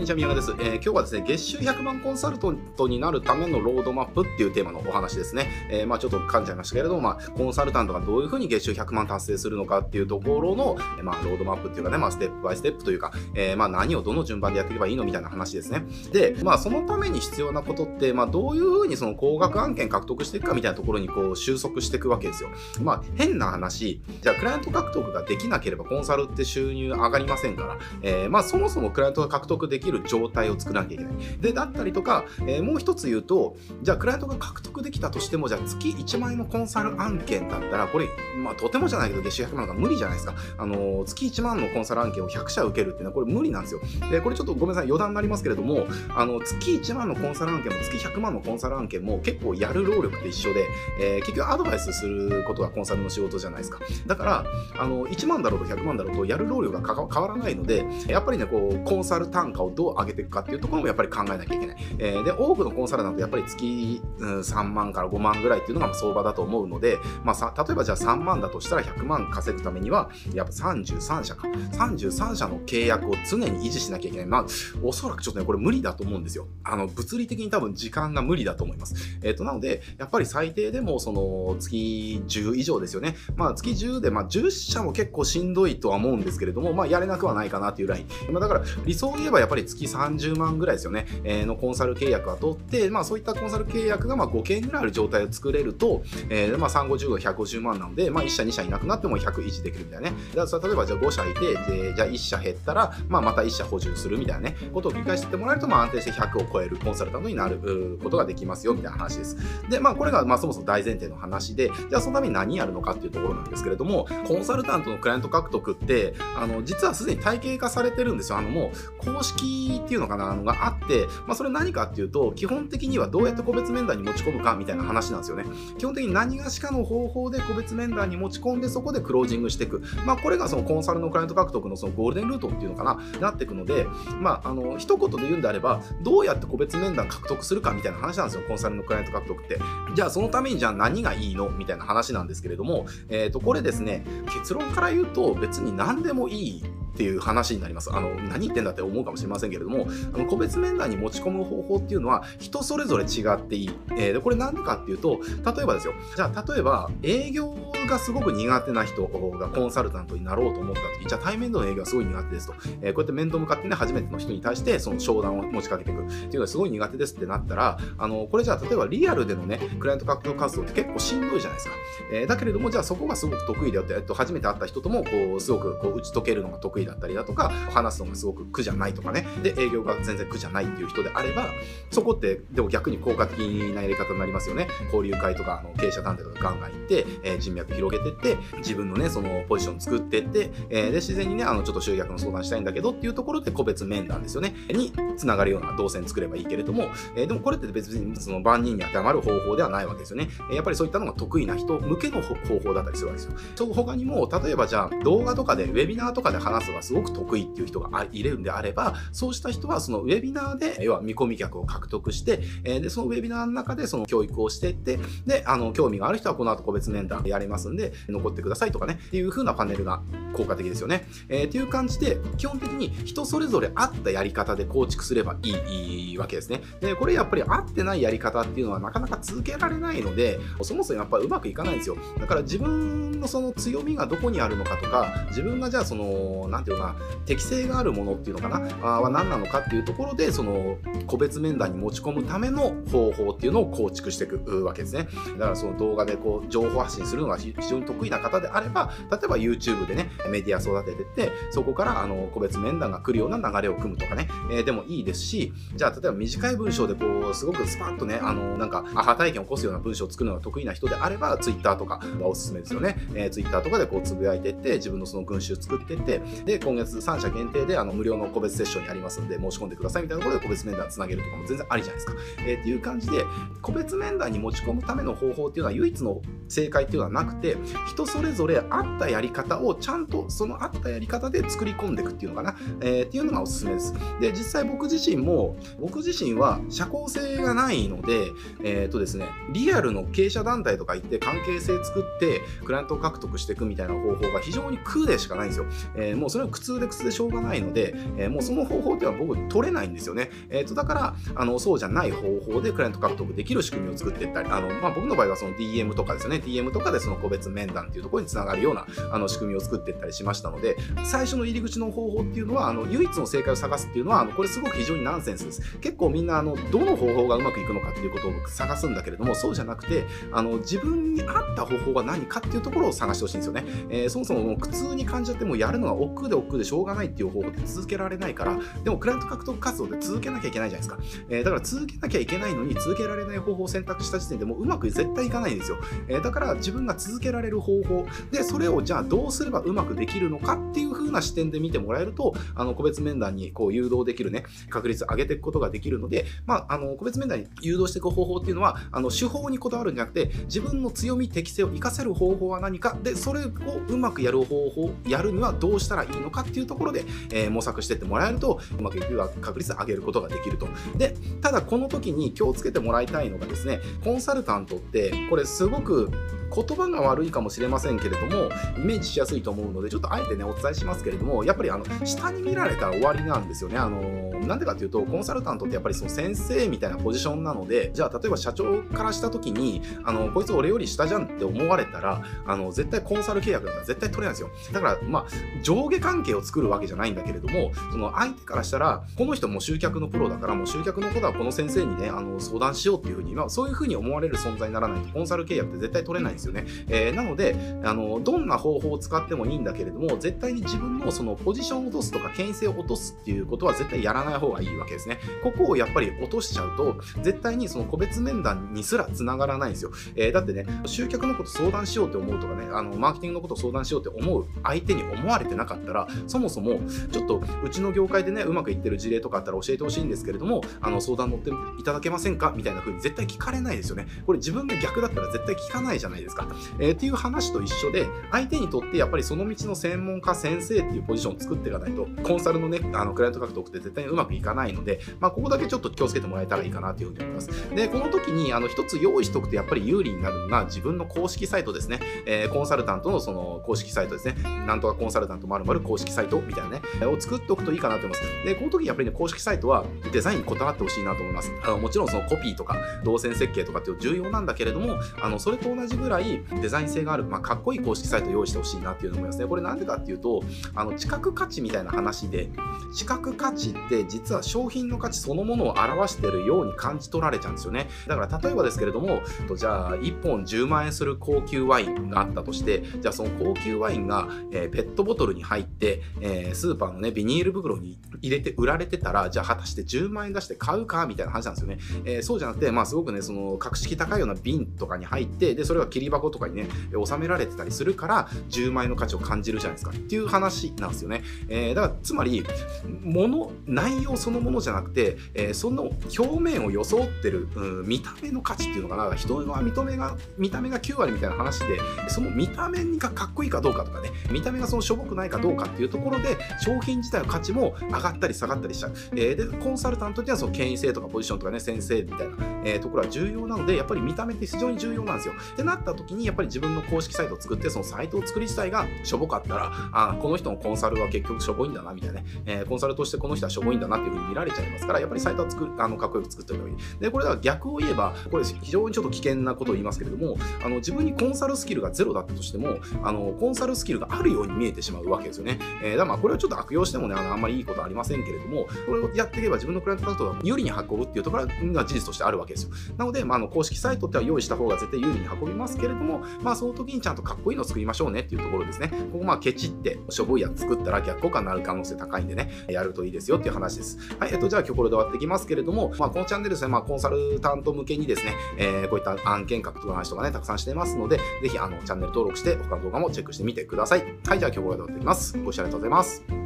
んにちは、宮川です、えー、今日はですね、月収100万コンサルタントになるためのロードマップっていうテーマのお話ですね。えー、まあちょっと噛んじゃいましたけれども、まあコンサルタントがどういうふうに月収100万達成するのかっていうところの、えー、まあロードマップっていうかね、まあステップバイステップというか、えー、まあ何をどの順番でやっていけばいいのみたいな話ですね。で、まあそのために必要なことって、まあどういうふうにその高額案件獲得していくかみたいなところにこう収束していくわけですよ。まあ変な話、じゃあクライアント獲得ができなければコンサルって収入上がりませんから、えー、まあそもそもクライアントが獲得できる状態を作らなきゃいけない。で、だったりとか、えー、もう一つ言うと、じゃあクライアントが獲得できたとしても、じゃあ月1万円のコンサル案件だったら、これ、まあとてもじゃないけど、月収100万が無理じゃないですか。あのー、月1万のコンサル案件を100社受けるっていうのは、これ無理なんですよ。で、これちょっとごめんなさい、余談になりますけれども、あの、月1万のコンサル案件も月100万のコンサル案件も結構やる労力って一緒で、えー、結局アドバイスすることがコンサルの仕事じゃないですか。だから、あの、1万だろうと100万だろうと、やる労力が変わらないので、やっぱりね、こう、コンサル単価をどう上げていくかっていうところもやっぱり考えなきゃいけない。えー、で、多くのコンサルなんてやっぱり月、うん、3万から5万ぐらいっていうのが相場だと思うので、まあ、さ例えばじゃあ3万だとしたら100万稼ぐためには、やっぱ33社か。33社の契約を常に維持しなきゃいけない。まあ、おそらくちょっとね、これ無理だと思うんですよ。あの、物理的に多分時間が無理だと思います。えっ、ー、と、なので、やっぱり最低でも、その、月10以上ですよね。まあ、月10で、まあ、10社も結構しんどいとは思うんですけれども、まあ、やれなくはないかなっていうライン。まあ、だから、理想を言えばやっぱり月30万ぐらいですよね。えー、のコンサル契約は取って、まあ、そういったコンサル契約がまあ5件ぐらいある状態を作れると、えー、まあ、3、50が150万なので、まあ、1社、2社いなくなっても100維持できるみたいなね。だから例えば、じゃあ5社いて、でじゃあ1社減ったら、まあ、また1社補充するみたいなね、ことを繰り返してってもらえると、まあ、安定して100を超えるコンサルタントになることができますよ、みたいな話です。で、まあ、これが、まあ、そもそも大前提の話で、じゃあ、そのために何やるのかっていうところなんですけれども、コンサルタントのクライアント獲得って、あの、実はすでに体系化されてるんですよ。あの、もう、公式っていうのかな、のがあって、まあ、それ何かっていうと、基本的にはどうやって個別面談に持ち込むかみたいな話なんですよね。基本的に何がしかの方法で個別面談に持ち込んで、そこでクロージングしていく。まあ、これがそのコンサルのクライアント獲得のそのゴールデンルートっていうのかな、なっていくので、まあ、あの、一言で言うんであれば、どうやって個別面談獲得するかみたいな話なんですよ、コンサルのクライアント獲得って。じゃあ、そのためにじゃあ何がいいのみたいな話なんですけれども、え、ー、と、これですね、結論から言うと別に何でもいいっていう話になります。あの、何言ってんだって思うかもしれませんけれども、あの個別面談に持ち込む方法っていうのは人それぞれ違っていい。えー、で、これなんでかっていうと、例えばですよ。じゃあ、例えば営業がすごく苦手な人がコンサルタントになろうと思った時、じゃあ対面での営業はすごい苦手ですと。えー、こうやって面と向かってね、初めての人に対してその商談を持ちかけていくっていうのがすごい苦手ですってなったら、あの、これじゃあ例えばリアルでのね、クライアント獲得活動って結構しんどいじゃないですか。えー、だけれども、じゃあそこがすごく得意であって、えっと、初めて会った人とも、こう、すごくこう打ち解けるのが得意だだったりだとか、話すのがすごく苦じゃないとかね、で、営業が全然苦じゃないっていう人であれば、そこって、でも逆に効果的なやり方になりますよね。交流会とか、あの経営者探偵とかガンガン行って、えー、人脈広げてって、自分のね、そのポジション作ってって、えー、で、自然にね、あの、ちょっと集客の相談したいんだけどっていうところで個別面談ですよね、につながるような動線作ればいいけれども、えー、でもこれって別にその万人に当てはまる方法ではないわけですよね。やっぱりそういったのが得意な人向けの方法だったりするわけですよ。他にも、例えばじゃあ動画とかで、ウェビナーとかで話すのがすごく得意っていう人がいるんであれば、そうした人はそのウェビナーで、要は見込み客を獲得して、えで、そのウェビナーの中でその教育をしていって、で、あの、興味がある人はこの後個別面談やりますんで、残ってくださいとかね、っていう風なパネルが効果的ですよね。えー、っていう感じで、基本的に人それぞれ合ったやり方で構築すればいいいいわけですね。で、これやっぱり合ってないやり方っていうのはなかなか続けられないので、そもそもやっぱりうまくいかないんですよ。だから自分のその強みがどこにあるのかとか、自分がじゃあその、なんていうかな、適性があるものっていうのかな、あは何なのかっていうところで、その、個別面談に持ち込むための方法っていうのを構築していくわけですね。だからその動画でこう、情報発信するのが非常に得意な方であれば、例えば YouTube でね、メディア育ててって、そこからあの個別面談が来るような流れを組むとかね、えー、でもいいですし、じゃあ例えば短い文章でこう、すごくスパッとね、あの、なんか、アハ体験を起こすような文章を作るのが得意な人であれば、Twitter とかがおすすめですよね。えー、Twitter とかでこう、つぶやいてって、自分のその群衆作ってって、で、今月3社限定であの無料の個別セッションやりますんで、申し込んでくださいみたいなところで個別面談つなげるとかも全然ありじゃないですか。えー、っていう感じで、個別面談に持ち込むための方法っていうのは唯一の正解っていうのはなくて、人それぞれ合ったやり方をちゃんとその合ったやり方で作り込んでいくっていうのかな、えー、っていうのがおすすめです。で、実際僕自身も、僕自身は社交性がないので、えっ、とですね、リアルの経営者団体とか行って関係性作って、クライアントを獲得していくみたいな方法が非常に苦でしかないんですよ。えー、もうれれは苦痛で苦痛でしょうがないので、えー、もうその方法っていうのは僕取れないんですよね。えー、とだからあのそうじゃない方法でクライアント獲得できる仕組みを作っていったり、あのまあ、僕の場合はその DM とかですよね、DM とかでその個別面談っていうところにつながるようなあの仕組みを作っていったりしましたので、最初の入り口の方法っていうのは、あの唯一の正解を探すっていうのは、あのこれすごく非常にナンセンスです。結構みんなあのどの方法がうまくいくのかっていうことを探すんだけれども、そうじゃなくて、あの自分に合った方法が何かっていうところを探してほしいんですよね。えー、そもそももう苦痛に感じちゃってもやるのが億劫で億劫でしょうがないっていう方法で続けられないから、でもクライアント獲得活動で続けなきゃいけないじゃないですか。えー、だから続けなきゃいけないのに続けられない方法を選択した時点でもううまく絶対いかないんですよ。えー、だから自分が続けられる方法で、それをじゃあどうすればうまくできるのかっていう風な視点で見てもらえると、あの個別面談にこう誘導できるね、確率上げていくことができるので、まあ、あの個別面談に誘導していく方法っていうのは、あの手法にこだわるんじゃなくて、自分の強み、適性を活かせる方法は何か、で、それをうまくやる方法、やるにはどうしたらいいのかっていうところで、えー、模索してってもらえると、うまくいく確率を上げることができると。で、ただこの時に気をつけてもらいたいのがですね、コンサルタントって、これすごく言葉が悪いかもしれませんけれども、イメージしやすいと思うので、ちょっとあえてね、お伝えしますけれども、やっぱりあの、下に見られたら終わりなんですよね。あの、なんでかっていうと、コンサルタントってやっぱりその先生みたいなポジションなので、じゃあ例えば社長からした時に、あの、こいつ俺より下じゃんって思われたら、あの、絶対コンサル契約だったら絶対取れないんですよ。だから、まあ、上下関係を作るわけじゃないんだけれども、その相手からしたら、この人も集客のプロだから、もう集客のことはこの先生にね、あの、相談しようっていうふうに、まあ、そういうふうに思われる存在にならないと、コンサル契約って絶対取れないんですですよね。えー、なので、あの、どんな方法を使ってもいいんだけれども、絶対に自分のそのポジションを落とすとか、権威性を落とすっていうことは絶対やらない方がいいわけですね。ここをやっぱり落としちゃうと、絶対にその個別面談にすら繋がらないんですよ。えー、だってね、集客のこと相談しようって思うとかね、あの、マーケティングのこと相談しようって思う相手に思われてなかったら、そもそも、ちょっとうちの業界でね、うまくいってる事例とかあったら教えてほしいんですけれども、あの、相談乗っていただけませんか？みたいな風に絶対聞かれないですよね。これ自分が逆だったら絶対聞かないじゃないですか。えー、っていう話と一緒で、相手にとってやっぱりその道の専門家、先生っていうポジションを作っていかないと、コンサルのね、あの、クライアント獲得って絶対にうまくいかないので、まあ、ここだけちょっと気をつけてもらえたらいいかなというふうに思います。で、この時に、あの、一つ用意しておくとやっぱり有利になるのが自分の公式サイトですね。えー、コンサルタントのその公式サイトですね。なんとかコンサルタントまる公式サイトみたいなね、を作っておくといいかなと思います。で、この時やっぱりね、公式サイトはデザインにこだわってほしいなと思います。あの、もちろんそのコピーとか動線設計とかっていう重要なんだけれども、あの、それと同じぐらいデザイン性がある、まあ、かっこいい公式サイト用意してほしいなっていうのを思いますね。これなんでかっていうと、あの、知覚価値みたいな話で、知覚価値って実は商品の価値そのものを表しているように感じ取られちゃうんですよね。だから例えばですけれども、じゃあ1本10万円する高級ワインがあったとして、じゃあその高級ワインが、えー、ペットボトルに入って、えー、スーパーのね、ビニール袋に入れて売られてたら、じゃあ果たして10万円出して買うかみたいな話なんですよね。えー、そうじゃなくて、まあすごくね、その格式高いような瓶とかに入って、で、それが切り箱とかにね、収められてたりするから、10万円の価値を感じるじゃないですか。っていう話なんですよね。えー、だから、つまり、物、内容そのものじゃなくて、えー、その表面を装ってる、うん、見た目の価値っていうのかな、人の認めが、見た目が9割みたいな話で、その見た目がかっこいいかどうかとかね、見た目がそのしょぼくないかどうかっていうところで、商品自体の価値も上がったり下がったりしちゃう。えー、で、コンサルタントにはその権威性とかポジションとかね、先生みたいな、えー、ところは重要なので、やっぱり見た目って非常に重要なんですよ。ってなった時に、やっぱり自分の公式サイトを作って、そのサイトを作り自体がしょぼかったら、あこの人のコンサルは結局しょぼいんだな、みたいなね、えー、コンサルとしてこの人はしょぼいんだなっていうふうに見られちゃいますから、やっぱりサイトは作る、あの、かっこよく作っておいた方がいい。で、これは逆を言えば、これ非常にちょっと危険なことを言いますけれども、あの、自分にコンサルスキルがゼロだったとしても、あの、コンサルスキルがあるように見えてしまうわけですよね。えー、だからまあ、これはちょっと悪用してもね、あの、あんまりいいことはありませんけれども、これをやっていけば自分のクライアントカウントが有利に運ぶっていうところが事実としてあるわけですよ。なので、まあ、あの、公式サイトっては用意した方が絶対有利に運びますけれども、まあ、その時にちゃんとかっこいいのを作りましょうねっていうところですね。ここまあ、ケチって、しょぼいやつ作ったら逆効果になる可能性高いんでね、やるといいですよっていう話です。はい、えっと、じゃあ今日これで終わっていきますけれども、まあ、このチャンネルですね、まあ、コンサルタント向けにですね、えー、こういった案件獲得の話とかね、たくさんしてますので、ぜひ、あの、チャンネル登録して、他の動画もチェックしてみてください。はい、じゃあ今日これで終わっていきます。ご視聴ありがとうございます。